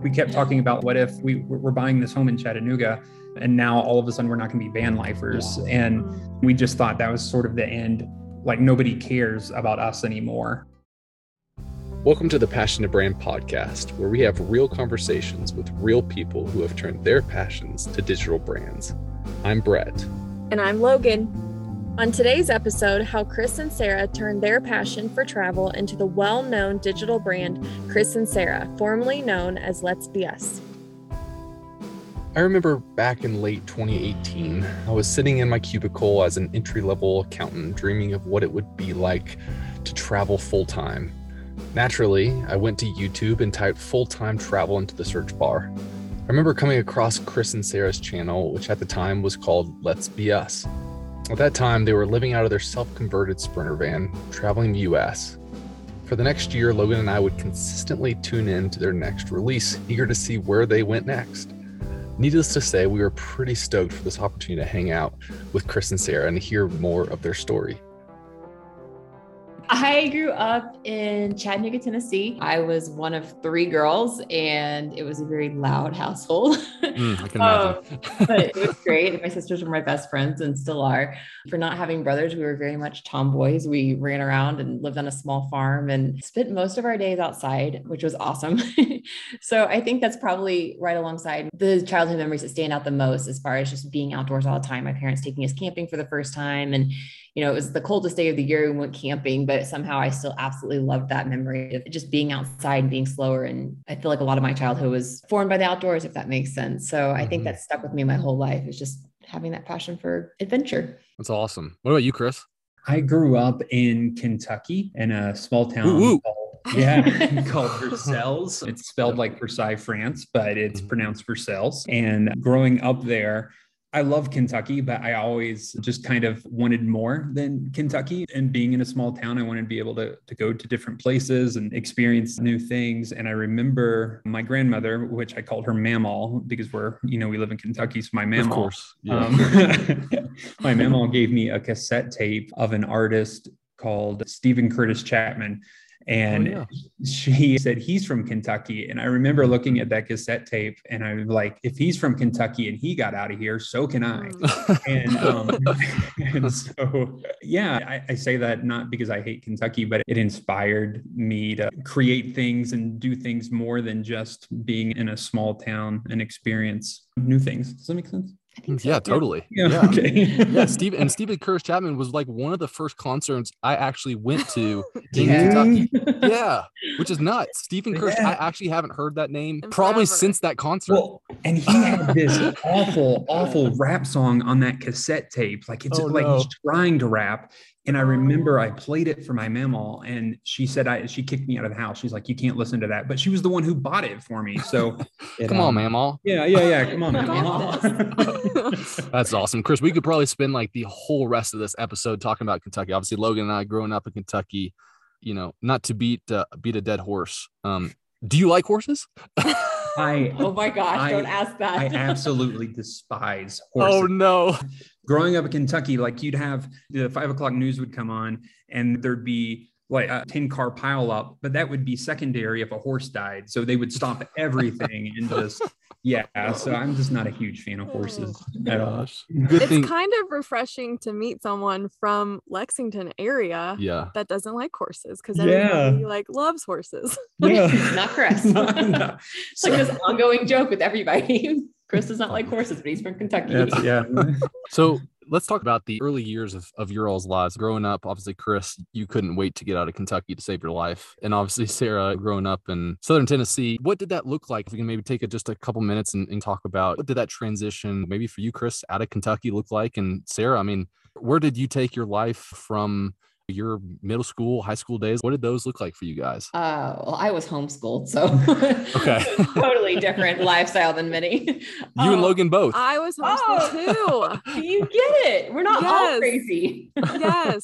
We kept talking about what if we were buying this home in Chattanooga and now all of a sudden we're not going to be van lifers. Yeah. And we just thought that was sort of the end. Like nobody cares about us anymore. Welcome to the Passion to Brand podcast, where we have real conversations with real people who have turned their passions to digital brands. I'm Brett. And I'm Logan. On today's episode, how Chris and Sara turned their passion for travel into the well known digital brand Chris and Sara, formerly known as Let's Be Us. I remember back in late 2018, I was sitting in my cubicle as an entry level accountant, dreaming of what it would be like to travel full time. Naturally, I went to YouTube and typed full time travel into the search bar. I remember coming across Chris and Sara's channel, which at the time was called Let's Be Us. At that time, they were living out of their self converted Sprinter van, traveling the US. For the next year, Logan and I would consistently tune in to their next release, eager to see where they went next. Needless to say, we were pretty stoked for this opportunity to hang out with Chris and Sara and hear more of their story. I grew up in Chattanooga, Tennessee. I was one of three girls, and it was a very loud household. Mm, I can imagine. um, but it was great. My sisters were my best friends and still are. For not having brothers, we were very much tomboys. We ran around and lived on a small farm and spent most of our days outside, which was awesome. so I think that's probably right alongside the childhood memories that stand out the most as far as just being outdoors all the time. My parents taking us camping for the first time and you know, it was the coldest day of the year. We went camping, but somehow I still absolutely loved that memory of just being outside and being slower. And I feel like a lot of my childhood was formed by the outdoors, if that makes sense. So mm-hmm. I think mm-hmm. that stuck with me my whole life is just having that passion for adventure. That's awesome. What about you, Chris? I grew up in Kentucky in a small town ooh, ooh. called yeah, called Versailles. It's spelled like Versailles, France, but it's mm-hmm. pronounced Versailles. And growing up there, I love Kentucky, but I always just kind of wanted more than Kentucky. And being in a small town, I wanted to be able to, to go to different places and experience new things. And I remember my grandmother, which I called her Mamaw because we're, you know, we live in Kentucky. So my Mamaw, of course, yeah. um, my Mamaw gave me a cassette tape of an artist called Steven Curtis Chapman and oh, yeah. she said he's from Kentucky. And I remember looking at that cassette tape and I'm like, if he's from Kentucky and he got out of here, so can I. Mm. and, um, and so, yeah, I, I, say that not because I hate Kentucky, but it inspired me to create things and do things more than just being in a small town and experience new things. Does that make sense? Mm, so. Yeah, totally. Yeah. Yeah. Okay. yeah. Steve and Steven Curtis Chapman was like one of the first concerts I actually went to in yeah. Kentucky. Yeah. Which is nuts. Steven Curtis. Yeah. I actually haven't heard that name in probably forever. since that concert. Well, and he had this awful, awful rap song on that cassette tape. Like it's oh, like no. he's trying to rap. And I remember I played it for my mama, and she said I she kicked me out of the house. She's like, "You can't listen to that," but she was the one who bought it for me. So come um, on, mama. Yeah, yeah, yeah. Come on, mama. That's awesome, Chris. We could probably spend like the whole rest of this episode talking about Kentucky. Obviously, Logan and I growing up in Kentucky. You know, not to beat uh, beat a dead horse. Um, do you like horses? I oh my gosh, I, don't ask that. I absolutely despise oh, horses. Oh no. Growing up in Kentucky, like you'd have the five o'clock news would come on and there'd be like a 10 car pile up, but that would be secondary if a horse died. So they would stop everything and just yeah, so oh. I'm just not a huge fan of oh, horses oh, at all. Good it's thing. kind of refreshing to meet someone from Lexington area yeah. that doesn't like horses because everybody yeah. like loves horses. Yeah. not Chris. no, no. It's like this ongoing joke with everybody. Chris does not oh. like horses, but he's from Kentucky. That's, yeah. so let's talk about the early years of, of your all's lives. Growing up, obviously, Chris, you couldn't wait to get out of Kentucky to save your life. And obviously, Sara, growing up in Southern Tennessee, what did that look like? If we can maybe take a, just a couple minutes and, and talk about what did that transition, maybe for you, Chris, out of Kentucky look like? And Sara, I mean, where did you take your life from your middle school, high school days. What did those look like for you guys? Uh, well, I was homeschooled, so okay, totally different lifestyle than many. You um, and Logan both. I was homeschooled oh, too. you get it? We're not yes. all crazy. yes.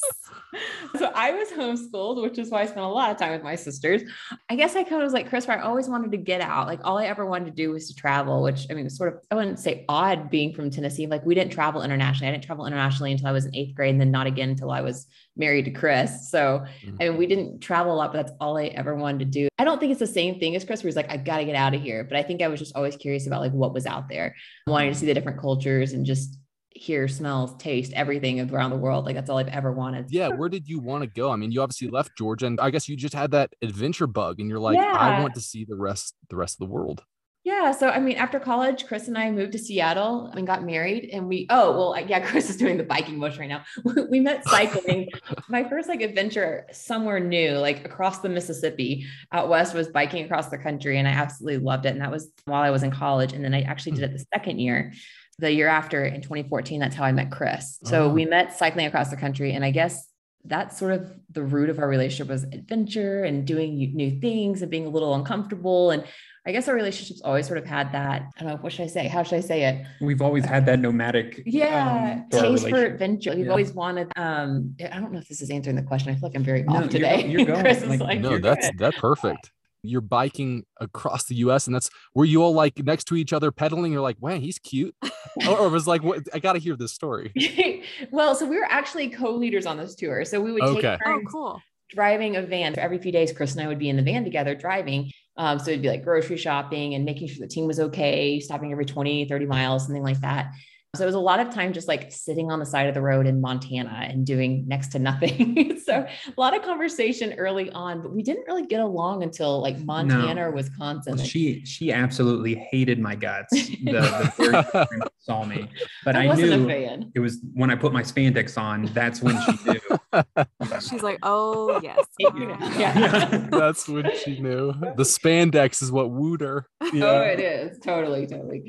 so I was homeschooled, which is why I spent a lot of time with my sisters. I guess I kind of was like Chris, where I always wanted to get out. Like all I ever wanted to do was to travel, which I mean, was sort of, I wouldn't say odd being from Tennessee. Like we didn't travel internationally. I didn't travel internationally until I was in eighth grade and then not again until I was married to Chris. So, mm-hmm. I mean, we didn't travel a lot, but that's all I ever wanted to do. I don't think it's the same thing as Chris, where he's like, I got to get out of here. But I think I was just always curious about like what was out there, wanting to see the different cultures and just hear, smells, taste everything around the world. Like that's all I've ever wanted. Yeah. Where did you want to go? I mean, you obviously left Georgia and I guess you just had that adventure bug and you're like, yeah. I want to see the rest, the rest of the world. Yeah. So, I mean, after college, Chris and I moved to Seattle and got married. And we, oh, well, yeah, Chris is doing the biking motion right now. we met cycling. My first like adventure somewhere new, like across the Mississippi out west, was biking across the country. And I absolutely loved it. And that was while I was in college. And then I actually did it the second year the year after in 2014, that's how I met Chris. So oh. we met cycling across the country. And I guess that's sort of the root of our relationship was adventure and doing new things and being a little uncomfortable. And I guess our relationships always sort of had that. I don't know. What should I say? How should I say it? We've always had that nomadic. Yeah. Um, taste for adventure. We've yeah. always wanted, um, I don't know if this is answering the question. I feel like I'm very no, off today. You're, you're going. Chris like, like, no, that's, good. that's perfect you're biking across the US and that's where you all like next to each other pedaling. You're like, wow, he's cute. or, or was like, what? I got to hear this story. well, so we were actually co-leaders on this tour. So we would okay. take turns oh, cool. driving a van. So every few days, Chris and I would be in the van together driving. Um, so it'd be like grocery shopping and making sure the team was okay, stopping every 20, 30 miles, something like that. So it was a lot of time just like sitting on the side of the road in Montana and doing next to nothing. so a lot of conversation early on, but we didn't really get along until like Montana no. or Wisconsin. Well, she she absolutely hated my guts the, the saw me. But I, I knew it was when I put my spandex on, that's when she knew. She's like, oh yes. yeah. yeah. that's when she knew. The spandex is what wooed her. Oh, yeah. Oh, it is. Totally, totally.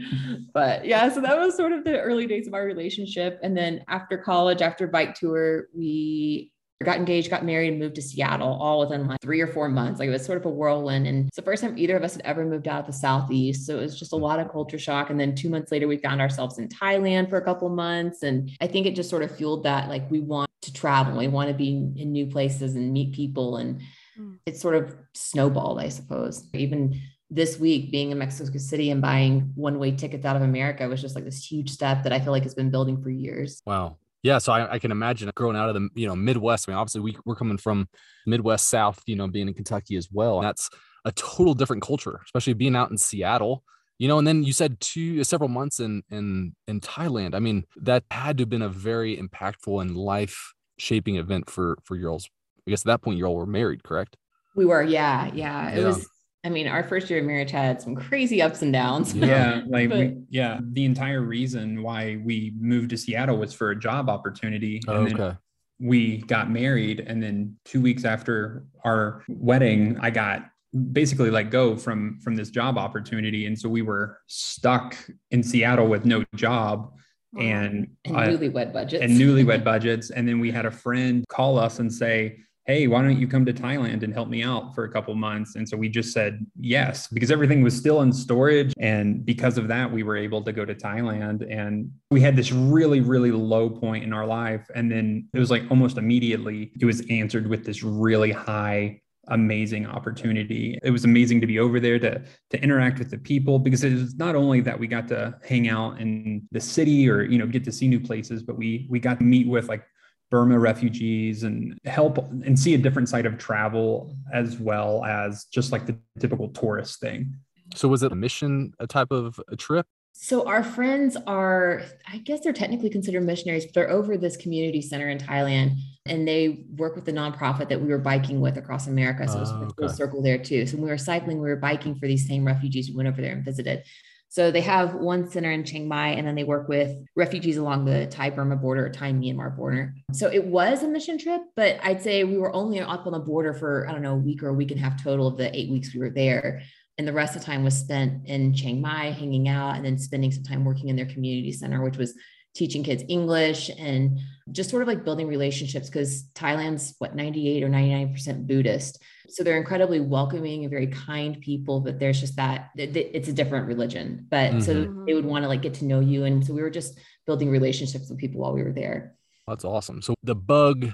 But yeah, so that was sort of the early days of our relationship. And then after college, after bike tour, we got engaged, got married, and moved to Seattle all within like three or four months. Like it was sort of a whirlwind. And it's the first time either of us had ever moved out of the Southeast. So it was just a lot of culture shock. And then two months later, we found ourselves in Thailand for a couple months. And I think it just sort of fueled that like we want to travel, we want to be in new places and meet people. And mm. it sort of snowballed, I suppose. Even this week being in Mexico City and buying one way tickets out of America was just like this huge step that I feel like has been building for years. Wow. Yeah. So I, I can imagine growing out of the, you know, Midwest. I mean, obviously we, we're coming from Midwest South, you know, being in Kentucky as well. That's a total different culture, especially being out in Seattle, you know, and then you said two, several months in, in, in Thailand. I mean, that had to have been a very impactful and life shaping event for, for your all. I guess at that point you all were married, correct? We were. Yeah. Yeah. It yeah. was, I mean, our first year of marriage had some crazy ups and downs. Yeah, like but, we, yeah, the entire reason why we moved to Seattle was for a job opportunity. And okay. we got married, and then two weeks after our wedding, I got basically let go from from this job opportunity, and so we were stuck in Seattle with no job and, and newlywed budgets and newlywed budgets and then we had a friend call us and say hey, why don't you come to Thailand and help me out for a couple months? And so we just said yes, because everything was still in storage. And because of that, we were able to go to Thailand. And we had this really, really low point in our life. And then it was like almost immediately, it was answered with this really high amazing opportunity. It was amazing to be over there to to interact with the people because it was not only that we got to hang out in the city or you know get to see new places, but we we got to meet with like Burma refugees and help and see a different side of travel as well as just like the typical tourist thing. So was it a mission a type of a trip? So our friends are, I guess they're technically considered missionaries, but they're over this community center in Thailand and they work with the nonprofit that we were biking with across America. So it was a ah, okay. circle there too. So when we were cycling, we were biking for these same refugees. We went over there and visited. So they have one center in Chiang Mai, and then they work with refugees along the Thai Burma border or Thai Myanmar border. So it was a mission trip, but I'd say we were only up on the border for, I don't know, a week or a week and a half total of the eight weeks we were there. And the rest of the time was spent in Chiang Mai, hanging out, and then spending some time working in their community center, which was teaching kids English and just sort of like building relationships because Thailand's what 98 or 99% Buddhist. So they're incredibly welcoming and very kind people, but there's just that it's a different religion. But mm-hmm. so they would want to like get to know you. And so we were just building relationships with people while we were there. That's awesome. So the bug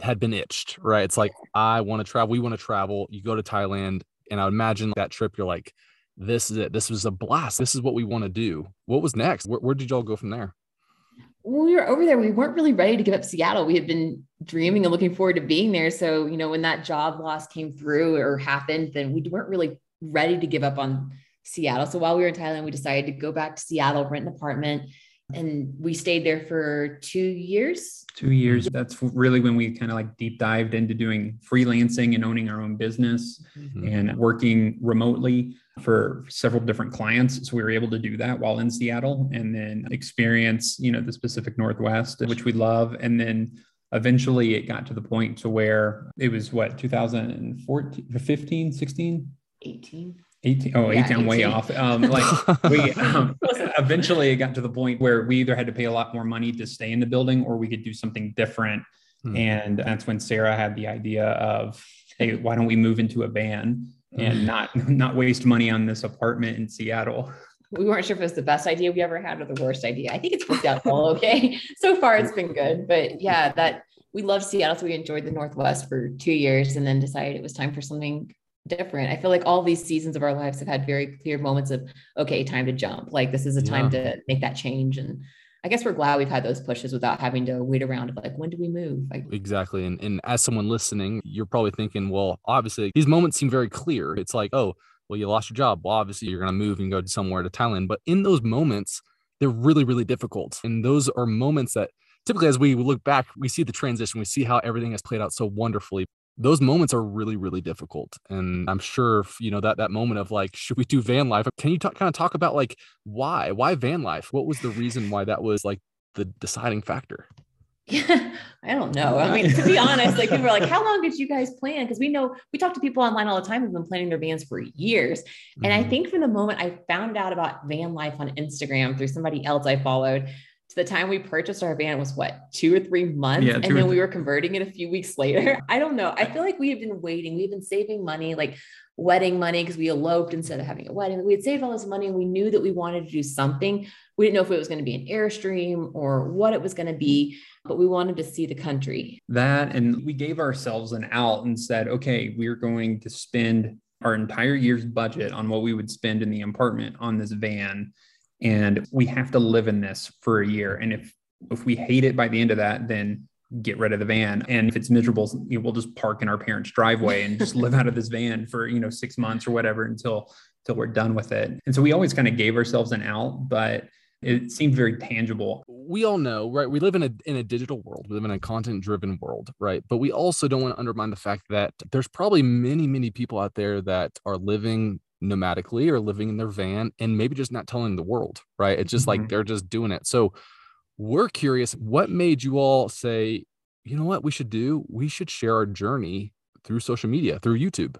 had been itched, right? It's like, I want to travel. We want to travel. You go to Thailand. And I would imagine that trip, you're like, this is it. This was a blast. This is what we want to do. What was next? Where, where did y'all go from there? When we were over there, we weren't really ready to give up Seattle. We had been dreaming and looking forward to being there. So, you know, when that job loss came through or happened, then we weren't really ready to give up on Seattle. So while we were in Thailand, we decided to go back to Seattle, rent an apartment, and we stayed there for two years. Two years. That's really when we kind of like deep dived into doing freelancing and owning our own business mm-hmm. and working remotely for several different clients. So we were able to do that while in Seattle and then experience, you know, the Pacific Northwest, which we love. And then eventually it got to the point to where it was what, 2014, 15, 16? 18. 18 oh yeah, 18 i'm way off um like we um, eventually it got to the point where we either had to pay a lot more money to stay in the building or we could do something different hmm. and that's when sara had the idea of hey why don't we move into a van and hmm. not not waste money on this apartment in seattle we weren't sure if it was the best idea we ever had or the worst idea i think it's worked out all okay so far it's been good but yeah that we loved seattle so we enjoyed the northwest for two years and then decided it was time for something different. I feel like all these seasons of our lives have had very clear moments of, okay, time to jump. Like this is a time to make that change. And I guess we're glad we've had those pushes without having to wait around of like, when do we move? Like, exactly. And, and as someone listening, you're probably thinking, well, obviously these moments seem very clear. It's like, oh, well, you lost your job. Well, obviously you're going to move and go somewhere to Thailand. But in those moments, they're really, really difficult. And those are moments that typically as we look back, we see the transition, we see how everything has played out so wonderfully. Those moments are really really difficult. And i'm sure you know that that moment of like should we do van life? Can you talk, kind of talk about like why? Why van life? What was the reason why that was like the deciding factor yeah, I don't know. I mean, to be honest, like people are like, how long did you guys plan? Because we know we talk to people online all the time who've been planning their vans for years. And mm-hmm. I think from the moment I found out about van life on Instagram through somebody else I followed, to the time we purchased our van was what two or three months? Yeah, and then we were converting it a few weeks later. I don't know. I feel like we have been waiting. We've been saving money like wedding money because we eloped instead of having a wedding. We had saved all this money and we knew that we wanted to do something. We didn't know if it was going to be an airstream or what it was going to be but we wanted to see the country. That and we gave ourselves an out and said okay we're going to spend our entire year's budget on what we would spend in the apartment on this van and we have to live in this for a year. And if if we hate it by the end of that then get rid of the van. And if it's miserable you know, we'll just park in our parents driveway and just live out of this van for you know six months or whatever until until we're done with it. And so we always kind of gave ourselves an out but it seemed very tangible. We all know right we live in a in a digital world we live in a content driven world right? But we also don't want to undermine the fact that there's probably many many people out there that are living nomadically or living in their van and maybe just not telling the world, right? It's just mm-hmm. like they're just doing it. So we're curious what made you all say, you know what we should do? We should share our journey through social media, through YouTube.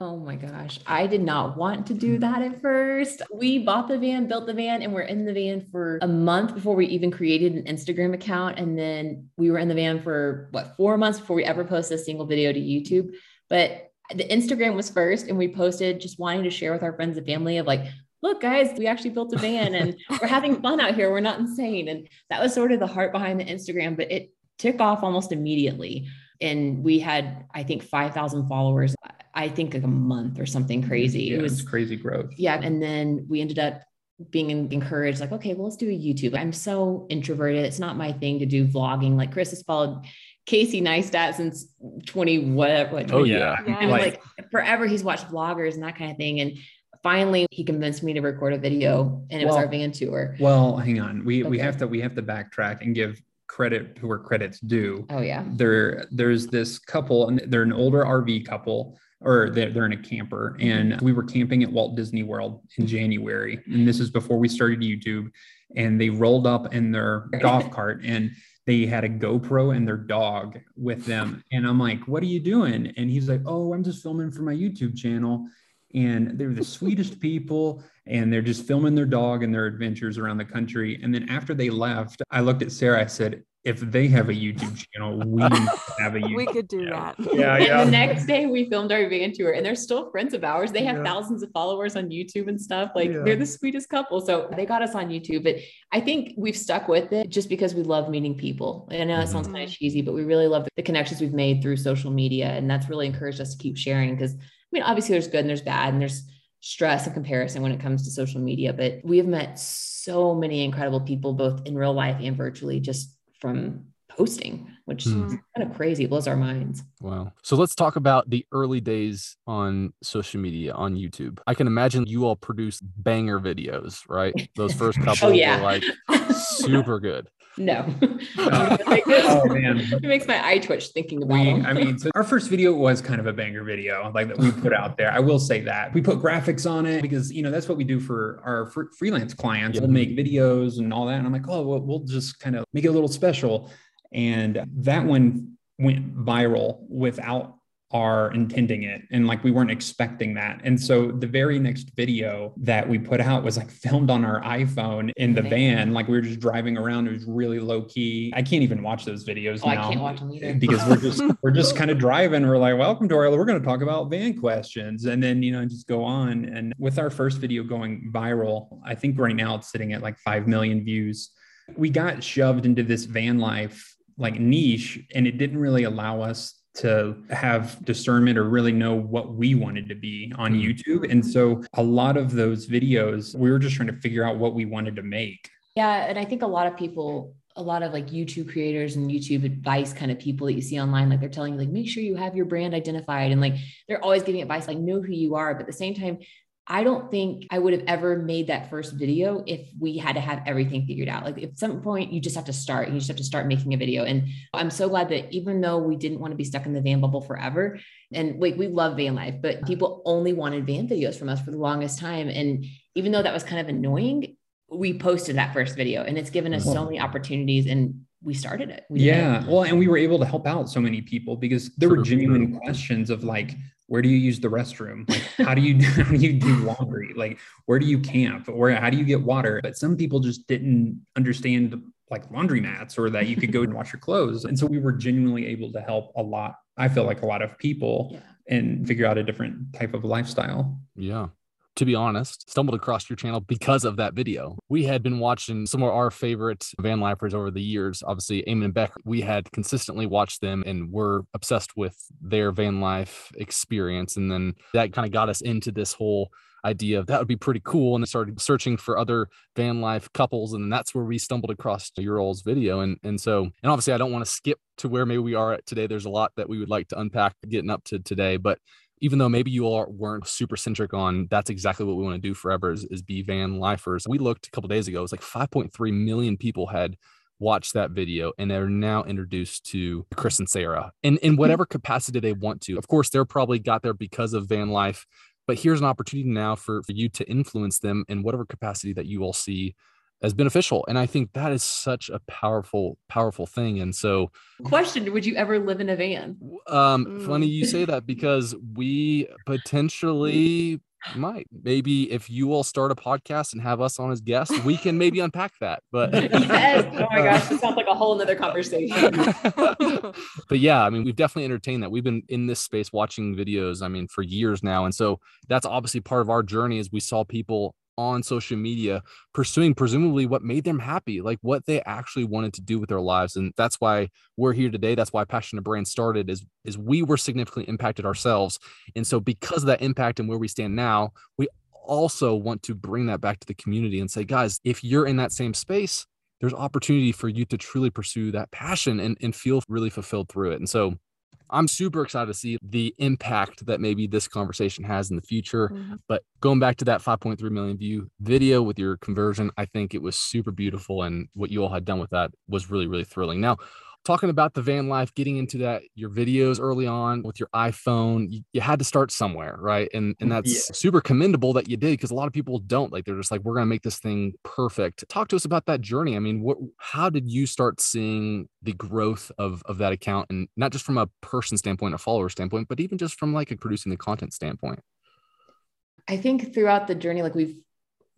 Oh my gosh. I did not want to do that at first. We bought the van, built the van, and we're in the van for a month before we even created an Instagram account. And then we were in the van for what, four months before we ever posted a single video to YouTube. But the Instagram was first, and we posted just wanting to share with our friends and family of like, look, guys, we actually built a van and we're having fun out here. We're not insane. And that was sort of the heart behind the Instagram, but it took off almost immediately. And we had, I think, 5,000 followers, I think like a month or something crazy. Yeah, it was crazy growth. Yeah. And then we ended up being encouraged, like, okay, well, let's do a YouTube. I'm so introverted. It's not my thing to do vlogging. Like Chris has followed Casey Neistat since 20 whatever. What, 20, oh yeah. yeah. like, like forever he's watched vloggers and that kind of thing. And finally he convinced me to record a video and it well, was our van tour. Well, hang on. We okay. we have to we have to backtrack and give credit to where credit's due. Oh yeah. There there's this couple and they're an older RV couple or they're, they're in a camper mm-hmm. and we were camping at Walt Disney World in January and this is before we started YouTube and they rolled up in their golf cart and they had a GoPro and their dog with them. And I'm like, what are you doing? And he's like, oh, I'm just filming for my YouTube channel. And they're the sweetest people. And they're just filming their dog and their adventures around the country. And then after they left, I looked at Sara. I said, if they have a YouTube channel, we have a YouTube. We could do channel. that. Yeah, yeah. And the next day we filmed our van tour and they're still friends of ours. They have Yeah. thousands of followers on YouTube and stuff. Like Yeah. they're the sweetest couple. So they got us on YouTube. But I think we've stuck with it just because we love meeting people. And I know it sounds mm-hmm. kind of cheesy, but we really love the connections we've made through social media. And that's really encouraged us to keep sharing because I mean, obviously there's good and there's bad and there's stress and comparison when it comes to social media. But we have met so many incredible people, both in real life and virtually, just from posting, which Hmm. is kind of crazy. It blows our minds. Wow. So let's talk about the early days on social media on YouTube. I can imagine you all produced banger videos, right? Those first couple Oh, yeah. were like super good. No. Oh, man. It makes my eye twitch thinking about We, them. I mean, so our first video was kind of a banger video, like that we put out there. I will say that we put graphics on it because you know that's what we do for our fr- freelance clients. We'll make videos and all that, and I'm like, oh, well, we'll just kind of make it a little special. And that one went viral without our intending it and like we weren't expecting that. And so the very next video that we put out was like filmed on our iphone in the van. Like we were just driving around. It was really low key i can't even watch those videos Oh, I now can't watch them either. because we're just we're just kind of driving. We're like welcome to our we're going to talk about van questions. And then you know just go on. And with our first video going viral i think right now it's sitting at like 5 million views. We got shoved into this van life like niche and it didn't really allow us to have discernment or really know what we wanted to be on Mm. YouTube. And so a lot of those videos, we were just trying to figure out what we wanted to make. Yeah. And I think a lot of people, a lot of like YouTube creators and YouTube advice kind of people that you see online, like they're telling you, like, make sure you have your brand identified. And like they're always giving advice, like, know who you are. But at the same time, I don't think I would have ever made that first video if we had to have everything figured out. Like at some point, you just have to start. You just have to start making a video. And I'm so glad that even though we didn't want to be stuck in the van bubble forever, and like we love van life, but uh-huh. people only wanted van videos from us for the longest time. And even though that was kind of annoying, we posted that first video and it's given us uh-huh. so many opportunities and we started it. We did it. Yeah. Well, and we were able to help out so many people because there were genuine questions of like, where do you use the restroom? Like, how do you how do you do laundry? Like, where do you camp? Where how do you get water? But some people just didn't understand like laundry mats or that you could go and wash your clothes. And so we were genuinely able to help a lot. I feel like a lot of people Yeah. and figure out a different type of lifestyle. Yeah. To be honest, stumbled across your channel because of that video. We had been watching some of our favorite van lifers over the years. Obviously, Eamon and Bec, we had consistently watched them and were obsessed with their van life experience. And then that kind of got us into this whole idea of that would be pretty cool. And I started searching for other van life couples. And that's where we stumbled across your all's video. And and so, and obviously I don't want to skip to where maybe we are at today. There's a lot that we would like to unpack getting up to today. But even though maybe you all weren't super centric on that's exactly what we want to do forever is, is be van lifers. We looked a couple days ago, it was like 5.3 million people had watched that video and they're now introduced to Chris and Sara in, in mm-hmm. whatever capacity they want to. Of course, they're probably got there because of van life, but here's an opportunity now for, for you to influence them in whatever capacity that you all see as beneficial. And I think that is such a powerful, powerful thing. And so Question Would you ever live in a van? um, Mm. funny you say that because we potentially might. Maybe if you all start a podcast and have us on as guests, we can maybe unpack that. But yes. Oh my gosh. This sounds like a whole nother conversation. but yeah, I mean, we've definitely entertained that. We've been in this space watching videos, I mean, for years now. And so that's obviously part of our journey is we saw people on social media pursuing presumably what made them happy, like what they actually wanted to do with their lives. And that's why we're here today. That's why passion Passionate Brand started is, is we were significantly impacted ourselves. And so because of that impact and where we stand now, we also want to bring that back to the community and say, guys, if you're in that same space, there's opportunity for you to truly pursue that passion and, and feel really fulfilled through it. And so I'm super excited to see the impact that maybe this conversation has in the future. Mhm. But going back to that 5.3 million view video with your conversion, I think it was super beautiful. And what you all had done with that was really, really thrilling. Now, talking about the van life, getting into that, your videos early on with your iPhone, you, you had to start somewhere, right? And and that's Yeah. super commendable that you did because a lot of people don't. Like they're just like, we're gonna make this thing perfect. Talk to us about that journey. I mean, what how did you start seeing the growth of of that account and not just from a person standpoint, a follower standpoint, but even just from like a producing the content standpoint? I think throughout the journey, like we've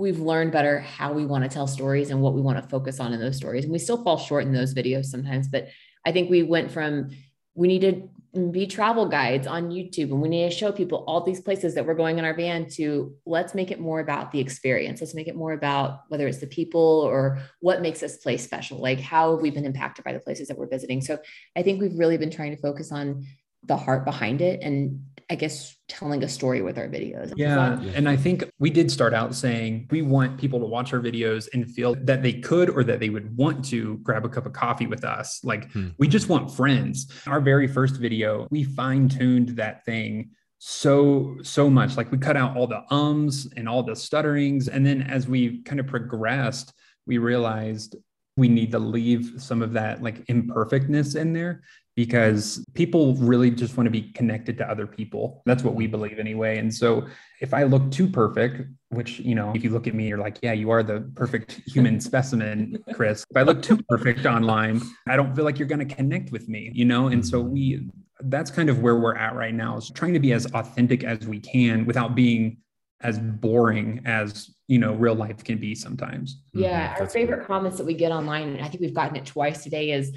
we've learned better how we want to tell stories and what we want to focus on in those stories. And we still fall short in those videos sometimes, but I think we went from we need to be travel guides on YouTube and we need to show people all these places that we're going in our van to let's make it more about the experience. Let's make it more about whether it's the people or what makes this place special, like how have we been impacted by the places that we're visiting. So I think we've really been trying to focus on the heart behind it and I guess telling a story with our videos. Yeah. And I think we did start out saying we want people to watch our videos and feel that they could or that they would want to grab a cup of coffee with us. Like hmm. we just want friends. Our very first video, we fine tuned that thing so so much like we cut out all the ums and all the stutterings and then as we kind of progressed we realized we need to leave some of that like imperfectness in there because people really just want to be connected to other people. That's what we believe anyway. And so if I look too perfect, which, you know, if you look at me, you're like, yeah, you are the perfect human specimen, Chris. If I look too perfect online, I don't feel like you're going to connect with me, you know? And so we, that's kind of where we're at right now is trying to be as authentic as we can without being as boring as you know real life can be sometimes yeah mm-hmm. our favorite comments that we get online and i think we've gotten it twice today is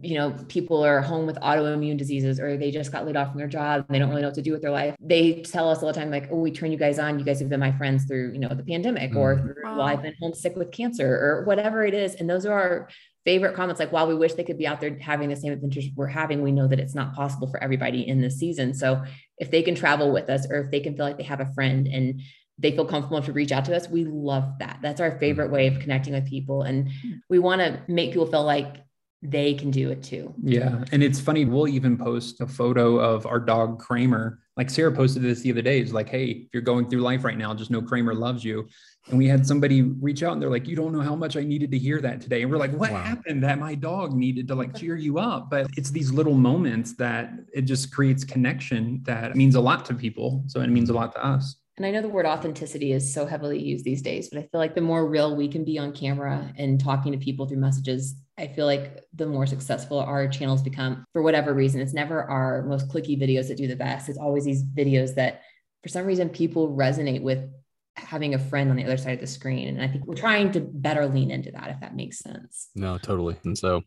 you know, people are home with autoimmune diseases or they just got laid off from their job and they don't really know what to do with their life. They tell us all the time, like, oh, we turn you guys on. You guys have been my friends through, you know, the pandemic mm-hmm. or through, well, I've been homesick with cancer or whatever it is. And those are our favorite comments. Like, while we wish they could be out there having the same adventures we're having, we know that it's not possible for everybody in this season. So if they can travel with us or if they can feel like they have a friend and they feel comfortable to reach out to us, we love that. That's our favorite way of connecting with people. And we want to make people feel like they can do it too. Yeah. And it's funny, we'll even post a photo of our dog Kramer. Like Sara posted this the other day. It's like, hey, if you're going through life right now, just know Kramer loves you. And we had somebody reach out and they're like, you don't know how much I needed to hear that today. And we're like, what wow. happened that my dog needed to like cheer you up? But it's these little moments that it just creates connection that means a lot to people. So it means a lot to us. And I know the word authenticity is so heavily used these days, but I feel like the more real we can be on camera and talking to people through messages, I feel like the more successful our channels become for whatever reason. It's never our most clicky videos that do the best. It's always these videos that for some reason people resonate with having a friend on the other side of the screen. And I think we're trying to better lean into that, if that makes sense. No, totally. And so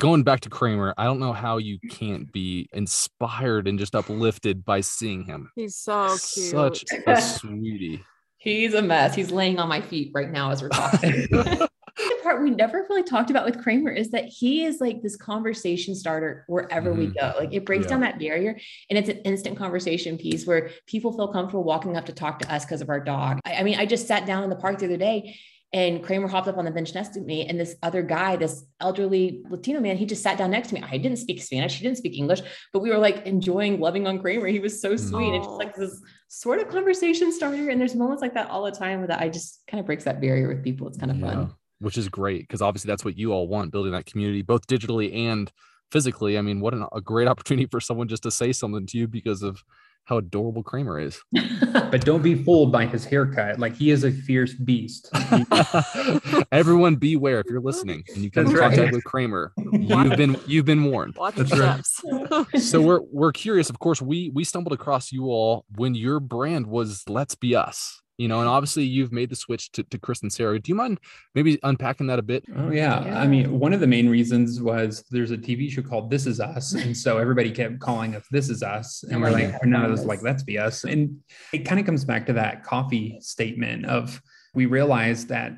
going back to Kramer, I don't know how you can't be inspired and just uplifted by seeing him. He's so cute. Such a sweetie. He's a mess. He's laying on my feet right now as we're talking. the part we never really talked about with Kramer is that he is like this conversation starter wherever mm-hmm. we go. Like it breaks yeah. down that barrier and it's an instant conversation piece where people feel comfortable walking up to talk to us because of our dog. I, I mean, I just sat down in the park the other day and Kramer hopped up on the bench next to me, and this other guy, this elderly Latino man, he just sat down next to me. I didn't speak Spanish, he didn't speak English, but we were like enjoying loving on Kramer. He was so sweet. Aww. It's just like this sort of conversation starter. And there's moments like that all the time where that I just kind of breaks that barrier with people. It's kind of yeah. fun which is great because obviously that's what you all want building that community both digitally and physically. I mean, what an, a great opportunity for someone just to say something to you because of how adorable Kramer is. but don't be fooled by his haircut. Like he is a fierce beast. Everyone beware if you're listening and you come in contact right. with Kramer. You've been you've been warned. That's right. so we're we're curious. Of course, we we stumbled across you all when your brand was Let's Be Us you know, and obviously you've made the switch to, to Chris and Sara. Do you mind maybe unpacking that a bit? Oh yeah. yeah. I mean, one of the main reasons was there's a TV show called This Is Us. And so everybody kept calling us This Is Us. And we're like, no, it's like, let's be us. And it kind of comes back to that coffee statement of we realized that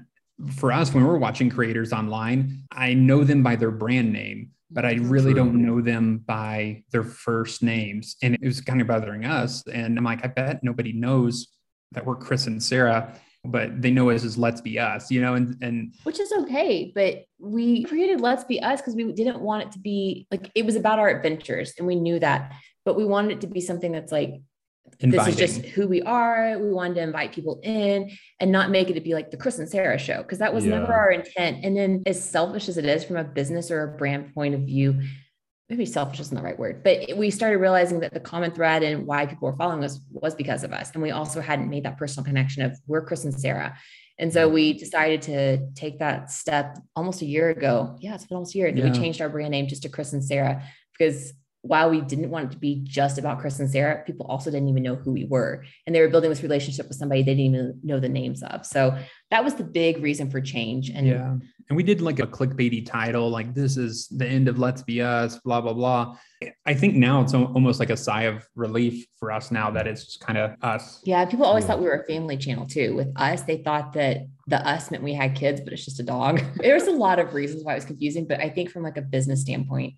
for us, when we're watching creators online, I know them by their brand name but I really True. don't know them by their first names. And it was kind of bothering us. And I'm like, I bet nobody knows that we're Chris and Sara, but they know us as Let's Be Us, you know, and and which is okay. But we created Let's Be Us because we didn't want it to be like it was about our adventures, and we knew that, but we wanted it to be something that's like Inviting. this is just who we are. We wanted to invite people in and not make it to be like the Chris and Sara show because that was yeah. never our intent. And then, as selfish as it is from a business or a brand point of view, maybe selfish isn't the right word, but we started realizing that the common thread and why people were following us was because of us. And we also hadn't made that personal connection of we're Chris and Sara. And so we decided to take that step almost a year ago. Yeah, it's been almost a year. Yeah. We changed our brand name just to Chris and Sara because while we didn't want it to be just about Chris and Sara, people also didn't even know who we were. And they were building this relationship with somebody they didn't even know the names of. So that was the big reason for change. And yeah. And we did like a clickbaity title, like this is the end of Let's Be Us, blah, blah, blah. I think now it's almost like a sigh of relief for us now that it's just kind of us. Yeah. People always yeah. thought we were a family channel too. With us, they thought that the us meant we had kids, but it's just a dog. There's a lot of reasons why it was confusing. But I think from like a business standpoint,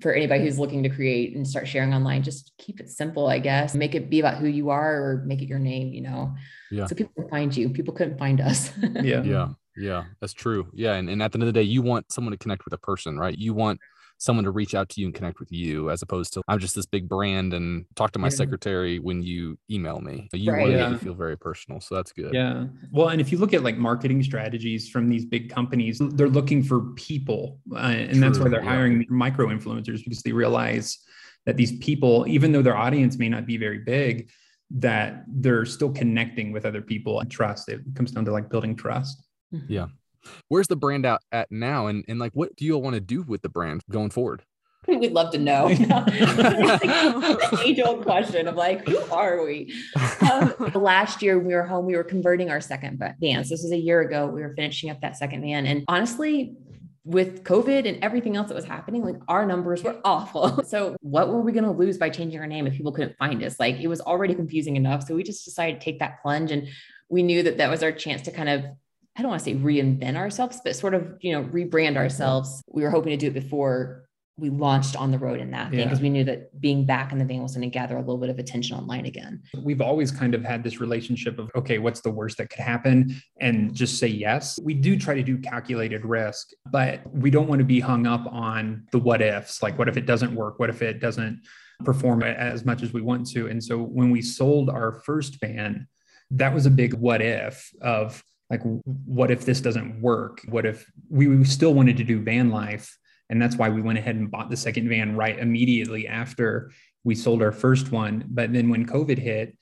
for anybody who's looking to create and start sharing online, just keep it simple, I guess. Make it be about who you are or make it your name, you know. Yeah. So people can find you. People couldn't find us. yeah. Yeah. Yeah. That's true. Yeah. And, and at the end of the day, you want someone to connect with a person, right? You want someone to reach out to you and connect with you as opposed to I'm just this big brand and talk to my yeah. secretary when you email me. You right. want yeah. to feel very personal. So that's good. Yeah. Well, and if you look at like marketing strategies from these big companies, they're looking for people. Uh, and True. that's why they're hiring micro influencers because they realize that these people, even though their audience may not be very big, that they're still connecting with other people and trust. It comes down to like building trust. Yeah. Where's the brand out at now? And, and like, what do you all want to do with the brand going forward? We'd love to know. age old question of like, who are we? Um, last year we were home, we were converting our second van. So this was a year ago. We were finishing up that second van. And honestly, with COVID and everything else that was happening, like our numbers were awful. So, what were we going to lose by changing our name if people couldn't find us? Like, it was already confusing enough. So, we just decided to take that plunge. And we knew that that was our chance to kind of I don't want to say reinvent ourselves, but sort of, you know, rebrand ourselves. We were hoping to do it before we launched on the road in that thing because yeah. we knew that being back in the van was going to gather a little bit of attention online again. We've always kind of had this relationship of, okay, what's the worst that could happen? And just say yes. We do try to do calculated risk, but we don't want to be hung up on the what ifs. Like, what if it doesn't work? What if it doesn't perform as much as we want to? And so when we sold our first van, that was a big what if of like what if this doesn't work? What if we still wanted to do van life and that's why we went ahead and bought the second van right immediately after we sold our first one. But then when covid hit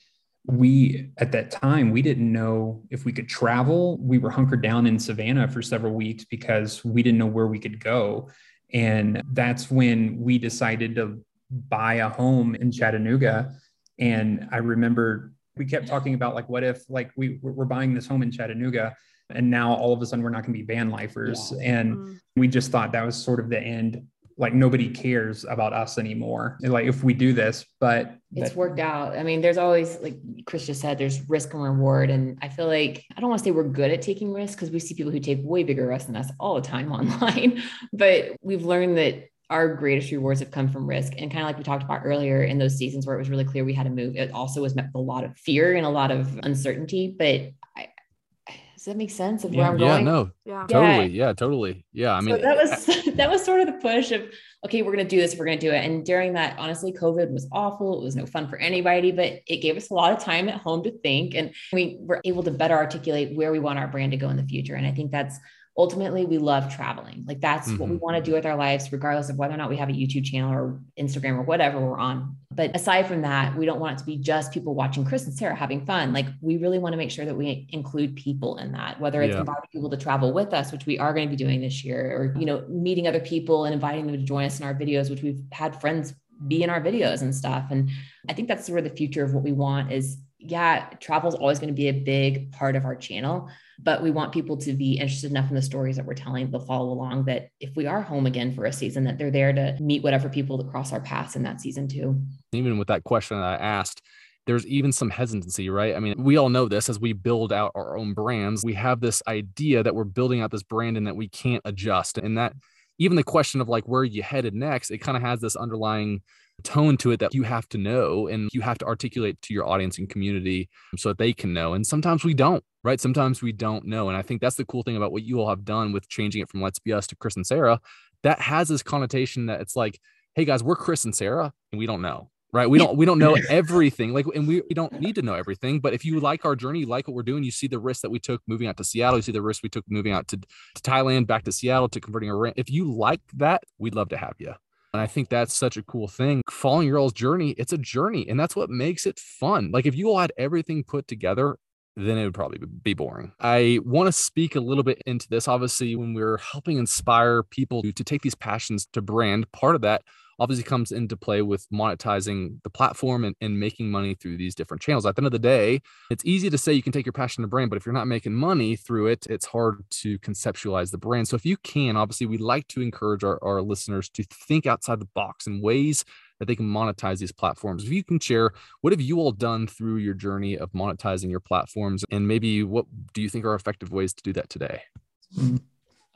we at that time we didn't know if we could travel. We were hunkered down in savannah for several weeks because we didn't know where we could go. And that's when we decided to buy a home in chattanooga. And i remember we kept talking about like what if like we we're buying this home in Chattanooga and now all of a sudden we're not going to be van lifers. Yeah. and mm-hmm. we just thought that was sort of the end. Like nobody cares about us anymore. Like if we do this but it's that- worked out. I mean there's always like chris just said there's risk and reward. And i feel like i don't want to say we're good at taking risks because we see people who take way bigger risks than us all the time online but we've learned that our greatest rewards have come from risk. And kind of like we talked about earlier in those seasons where it was really clear we had to move, it also was met with a lot of fear and a lot of uncertainty. But I, does that make sense of yeah, where I'm going? Yeah, no, yeah. totally. Yeah, totally. Yeah. I mean, so that was, that was sort of the push of, okay, we're going to do this. We're going to do it. And during that, honestly, COVID was awful. It was no fun for anybody, but it gave us a lot of time at home to think. And we were able to better articulate where we want our brand to go in the future. And I think that's ultimately we love traveling. Like that's mm-hmm. what we mm-hmm. want to do with our lives, regardless of whether or not we have a YouTube channel or Instagram or whatever we're on. But aside from that, we don't want it to be just people watching Chris and Sara having fun. Like we really want to make sure that we include people in that, whether it's yeah. inviting people to travel with us, which we are going to be doing this year, or you know, meeting other people and inviting them to join us in our videos, which we've had friends be in our videos and stuff. And I think that's sort of the future of what we want is yeah, travel is always going to be a big part of our channel but we want people to be interested enough in the stories that we're telling they'll follow along that if we are home again for a season that they're there to meet whatever people that cross our paths in that season too even with that question that i asked there's even some hesitancy, right? I mean, we all know this as we build out our own brands. We have this idea that we're building out this brand and that we can't adjust. And that even the question of like where are you headed next, it kind of has this underlying tone to it that you have to know and you have to articulate to your audience and community so that they can know. And sometimes we don't, right? Sometimes we don't know. And I think that's the cool thing about what you all have done with changing it from Let's Be Us to Chris and Sara. That has this connotation that it's like, hey guys, we're Chris and Sara and we don't know. Right. We don't we don't know everything. Like and we, we don't need to know everything. But if you like our journey, you like what we're doing, you see the risk that we took moving out to Seattle, you see the risk we took moving out to, to Thailand, back to Seattle, to converting a rent. If you like that, we'd love to have you. And I think that's such a cool thing. Following your all's journey, it's a journey, and that's what makes it fun. Like if you all had everything put together, then it would probably be boring. I want to speak a little bit into this. Obviously, when we're helping inspire people to, to take these passions to brand, part of that obviously comes into play with monetizing the platform and, and making money through these different channels. At the end of the day, it's easy to say you can take your passion to brand, but if you're not making money through it, it's hard to conceptualize the brand. So if you can, obviously, we like to encourage our, our listeners to think outside the box in ways that they can monetize these platforms. If you can share, what have you all done through your journey of monetizing your platforms? And maybe what do you think are effective ways to do that today? Hmm.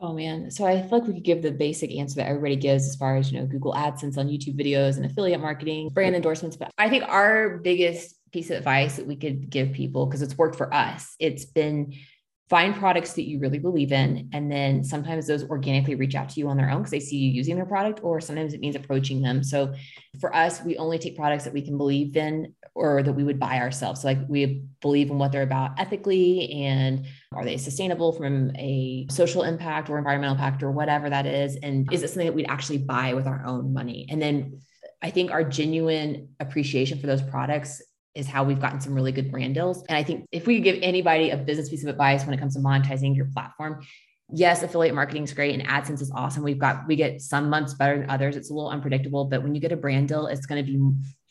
Oh man. So I feel like we could give the basic answer that everybody gives as far as, you know, Google AdSense on YouTube videos and affiliate marketing, brand endorsements. But I think our biggest piece of advice that we could give people, because it's worked for us, it's been find products that you really believe in. And then sometimes those organically reach out to you on their own because they see you using their product, or sometimes it means approaching them. So for us, we only take products that we can believe in or that we would buy ourselves. So like we believe in what they're about ethically and are they sustainable from a social impact or environmental impact or whatever that is? And is it something that we'd actually buy with our own money? And then I think our genuine appreciation for those products is how we've gotten some really good brand deals. And I think if we give anybody a business piece of advice when it comes to monetizing your platform, yes, affiliate marketing is great and AdSense is awesome. We've got, we get some months better than others. It's a little unpredictable, but when you get a brand deal, it's going to be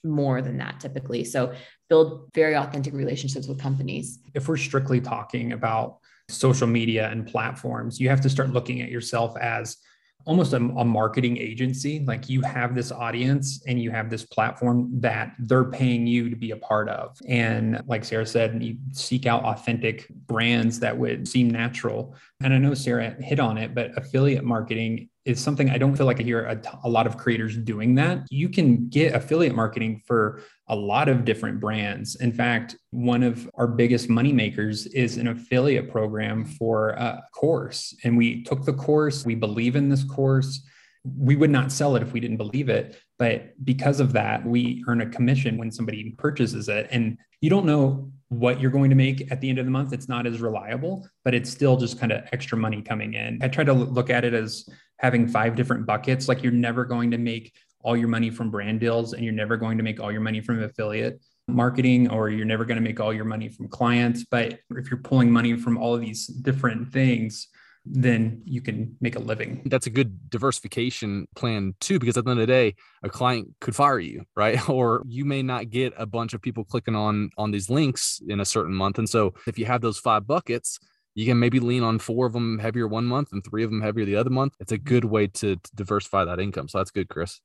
more than that typically. So build very authentic relationships with companies. If we're strictly talking about social media and platforms, you have to start looking at yourself as almost a, a, marketing agency. Like you have this audience and you have this platform that they're paying you to be a part of. And like Sara said, you seek out authentic brands that would seem natural. And I know Sara hit on it, but affiliate marketing is something I don't feel like I hear a, a lot of creators doing that. You can get affiliate marketing for a lot of different brands. In fact, one of our biggest money makers is an affiliate program for a course. And we took the course, we believe in this course. We would not sell it if we didn't believe it. But because of that, we earn a commission when somebody purchases it. And you don't know what you're going to make at the end of the month. It's not as reliable, but it's still just kind of extra money coming in. I try to look at it as having five different buckets. Like you're never going to make all your money from brand deals and you're never going to make all your money from affiliate marketing or you're never going to make all your money from clients. But if you're pulling money from all of these different things, then you can make a living. That's a good diversification plan too, because at the end of the day, a client could fire you, right? Or you may not get a bunch of people clicking on on these links in a certain month. And so if you have those five buckets, you can maybe lean on four of them heavier one month and three of them heavier the other month. It's a good way to, to diversify that income. So that's good, Chris.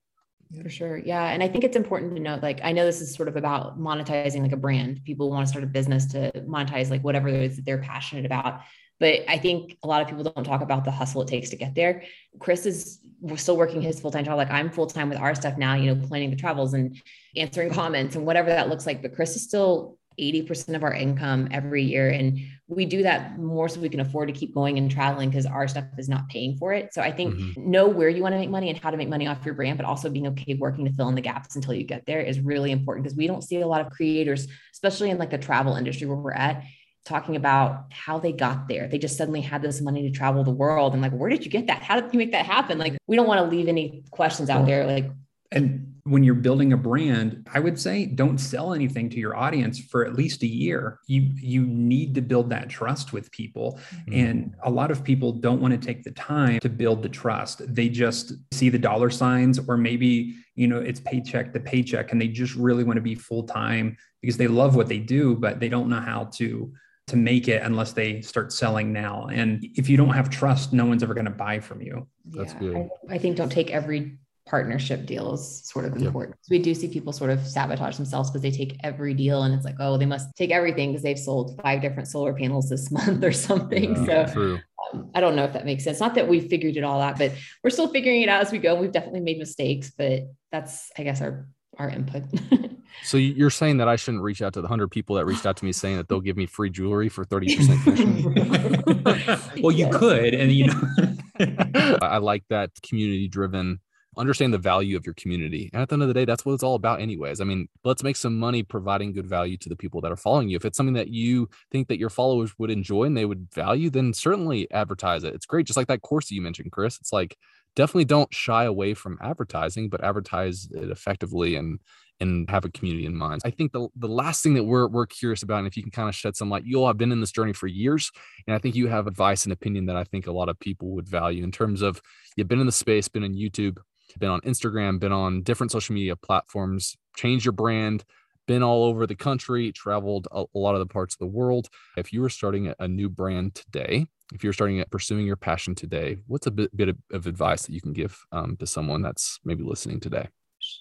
For sure. Yeah. And I think it's important to note, like, I know this is sort of about monetizing like a brand. People want to start a business to monetize like whatever it is that they're passionate about. But I think a lot of people don't talk about the hustle it takes to get there. Chris is we're still working his full time job. Like I'm full time with our stuff now, you know, planning the travels and answering comments and whatever that looks like. But Chris is still 80% of our income every year. And we do that more so we can afford to keep going and traveling because our stuff is not paying for it. So I think mm-hmm. know where you want to make money and how to make money off your brand, but also being okay working to fill in the gaps until you get there is really important because we don't see a lot of creators, especially in like the travel industry where we're at, talking about how they got there. They just suddenly had this money to travel the world. And like, where did you get that? How did you make that happen? Like, we don't want to leave any questions out there. Like, and when you're building a brand, I would say don't sell anything to your audience for at least a year. You you need to build that trust with people. Mm-hmm. And a lot of people don't want to take the time to build the trust. They just see the dollar signs or maybe, you know, it's paycheck to paycheck and they just really want to be full time because they love what they do, but they don't know how to to make it unless they start selling now. And if you don't have trust, no one's ever going to buy from you. That's yeah, good. I, I, think don't take every partnership deal is sort of important. Yep. We do see people sort of sabotage themselves because they take every deal and it's like, oh, they must take everything because they've sold five different solar panels this month or something. Yeah, so um, I don't know if that makes sense. Not that we figured it all out, but we're still figuring it out as we go. We've definitely made mistakes, but that's, I guess, our our input. so you're saying that I shouldn't reach out to the hundred people that reached out to me saying that they'll give me free jewelry for 30% commission? well, you could, and you know, I like that community driven understand the value of your community. And at the end of the day, that's what it's all about, anyways. I mean, let's make some money providing good value to the people that are following you. If it's something that you think that your followers would enjoy and they would value, then certainly advertise it. It's great. Just like that course that you mentioned, Chris. It's like definitely don't shy away from advertising, but advertise it effectively and and have a community in mind. I think the, the last thing that we're we're curious about, and if you can kind of shed some light, you all have been in this journey for years, and I think you have advice and opinion that I think a lot of people would value in terms of you've been in the space, been in YouTube, been on Instagram, been on different social media platforms, changed your brand, been all over the country, traveled a, a lot of the parts of the world. If you were starting a, a new brand today, if you're starting at pursuing your passion today, what's a bit, bit of, of, advice that you can give um, to someone that's maybe listening today?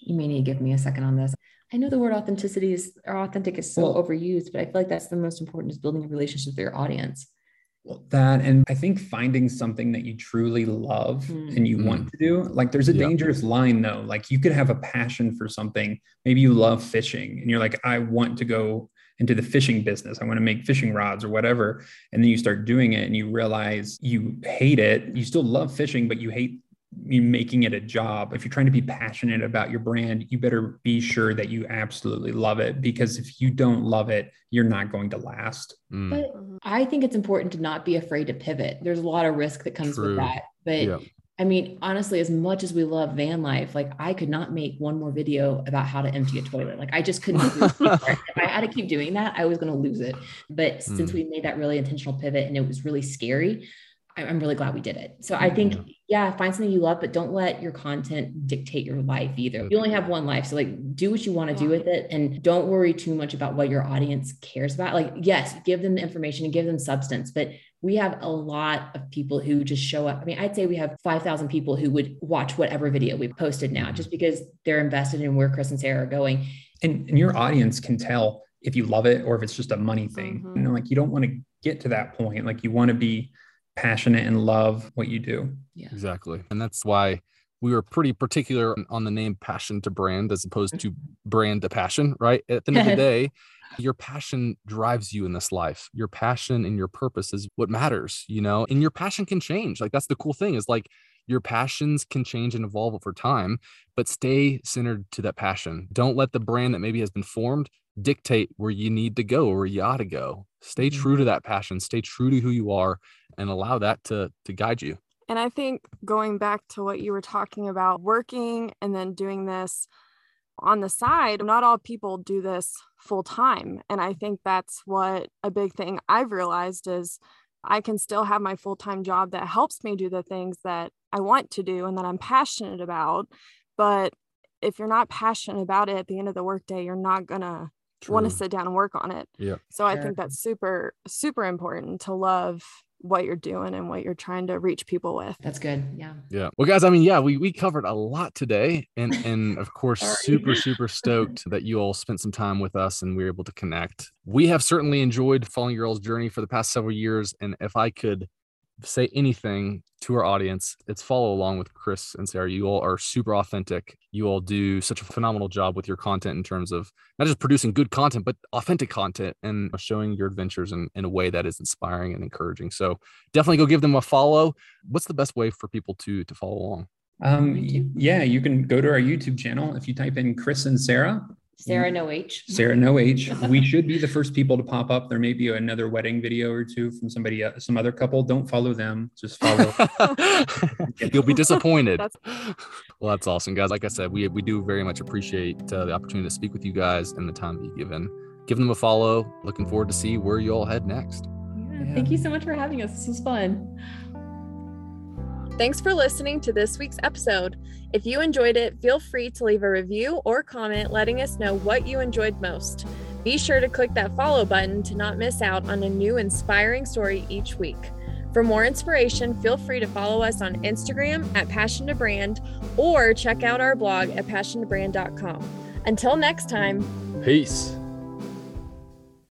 You may need to give me a second on this. I know the word authenticity is or authentic is so overused, but I feel like that's the most important is building a relationship with your audience. Well, that and I think finding something that you truly love mm. and you mm. want to do. Like there's a yeah. dangerous line though. Like you could have a passion for something. Maybe you love fishing and you're like, I want to go into the fishing business. I want to make fishing rods or whatever. And then you start doing it and you realize you hate it. You still love fishing, but you hate making it a job. If you're trying to be passionate about your brand, you better be sure that you absolutely love it because if you don't love it, you're not going to last. Mm. But I think it's important to not be afraid to pivot. There's a lot of risk that comes True. with that. But yeah. I mean, honestly, as much as we love van life, like I could not make one more video about how to empty a toilet. Like I just couldn't. if I had to keep doing that, I was going to lose it. But mm. since we made that really intentional pivot and it was really scary, I'm really glad we did it. So I think, yeah, find something you love, but don't let your content dictate your life either. You only have one life. So like do what you want to do with it and don't worry too much about what your audience cares about. Like, yes, give them the information and give them substance, but we have a lot of people who just show up. I mean, I'd say we have 5,000 people who would watch whatever video we posted now just because they're invested in where Chris and Sara are going. And, and your audience can tell if you love it or if it's just a money thing. Mm-hmm. Know, like you don't want to get to that point. Like you want to be passionate and love what you do. Yeah. Exactly. And that's why we were pretty particular on the name passion to brand as opposed to brand to passion, right? At the end of the day, your passion drives you in this life. Your passion and your purpose is what matters, you know, and your passion can change. Like that's the cool thing is like your passions can change and evolve over time, but stay centered to that passion. Don't let the brand that maybe has been formed dictate where you need to go or where you ought to go. Stay mm-hmm. true to that passion, stay true to who you are and allow that to to guide you. And I think going back to what you were talking about working and then doing this on the side, not all people do this full time. And I think that's what a big thing I've realized is I can still have my full time job that helps me do the things that I want to do and that I'm passionate about. But if you're not passionate about it at the end of the workday, you're not going to want to sit down and work on it. Yeah. So I think that's super, super important to love what you're doing and what you're trying to reach people with. That's good. Yeah. Yeah. Well, guys, I mean, yeah, we we covered a lot today. And and of course, super, super stoked that you all spent some time with us and we were able to connect. We have certainly enjoyed following your all's journey for the past several years. And if I could say anything to our audience, it's follow along with Chris and Sara. You all are super authentic. You all do such a phenomenal job with your content in terms of not just producing good content, but authentic content and showing your adventures in, in a way that is inspiring and encouraging. So definitely go give them a follow. What's the best way for people to to follow along? Um, yeah, you can go to our YouTube channel. If you type in Chris and Sara, Sara No H. Sara No H. We should be the first people to pop up. There may be another wedding video or two from somebody, uh, some other couple. Don't follow them. Just follow. You'll be disappointed. well, that's awesome, guys. Like I said, we we do very much appreciate uh, the opportunity to speak with you guys and the time that you've given. Give them a follow. Looking forward to see where you all head next. Yeah, thank you so much for having us. This was fun. Thanks for listening to this week's episode. If you enjoyed it, feel free to leave a review or comment letting us know what you enjoyed most. Be sure to click that follow button to not miss out on a new inspiring story each week. For more inspiration, feel free to follow us on Instagram at Passion to Brand or check out our blog at passiontobrand.com. Until next time, peace.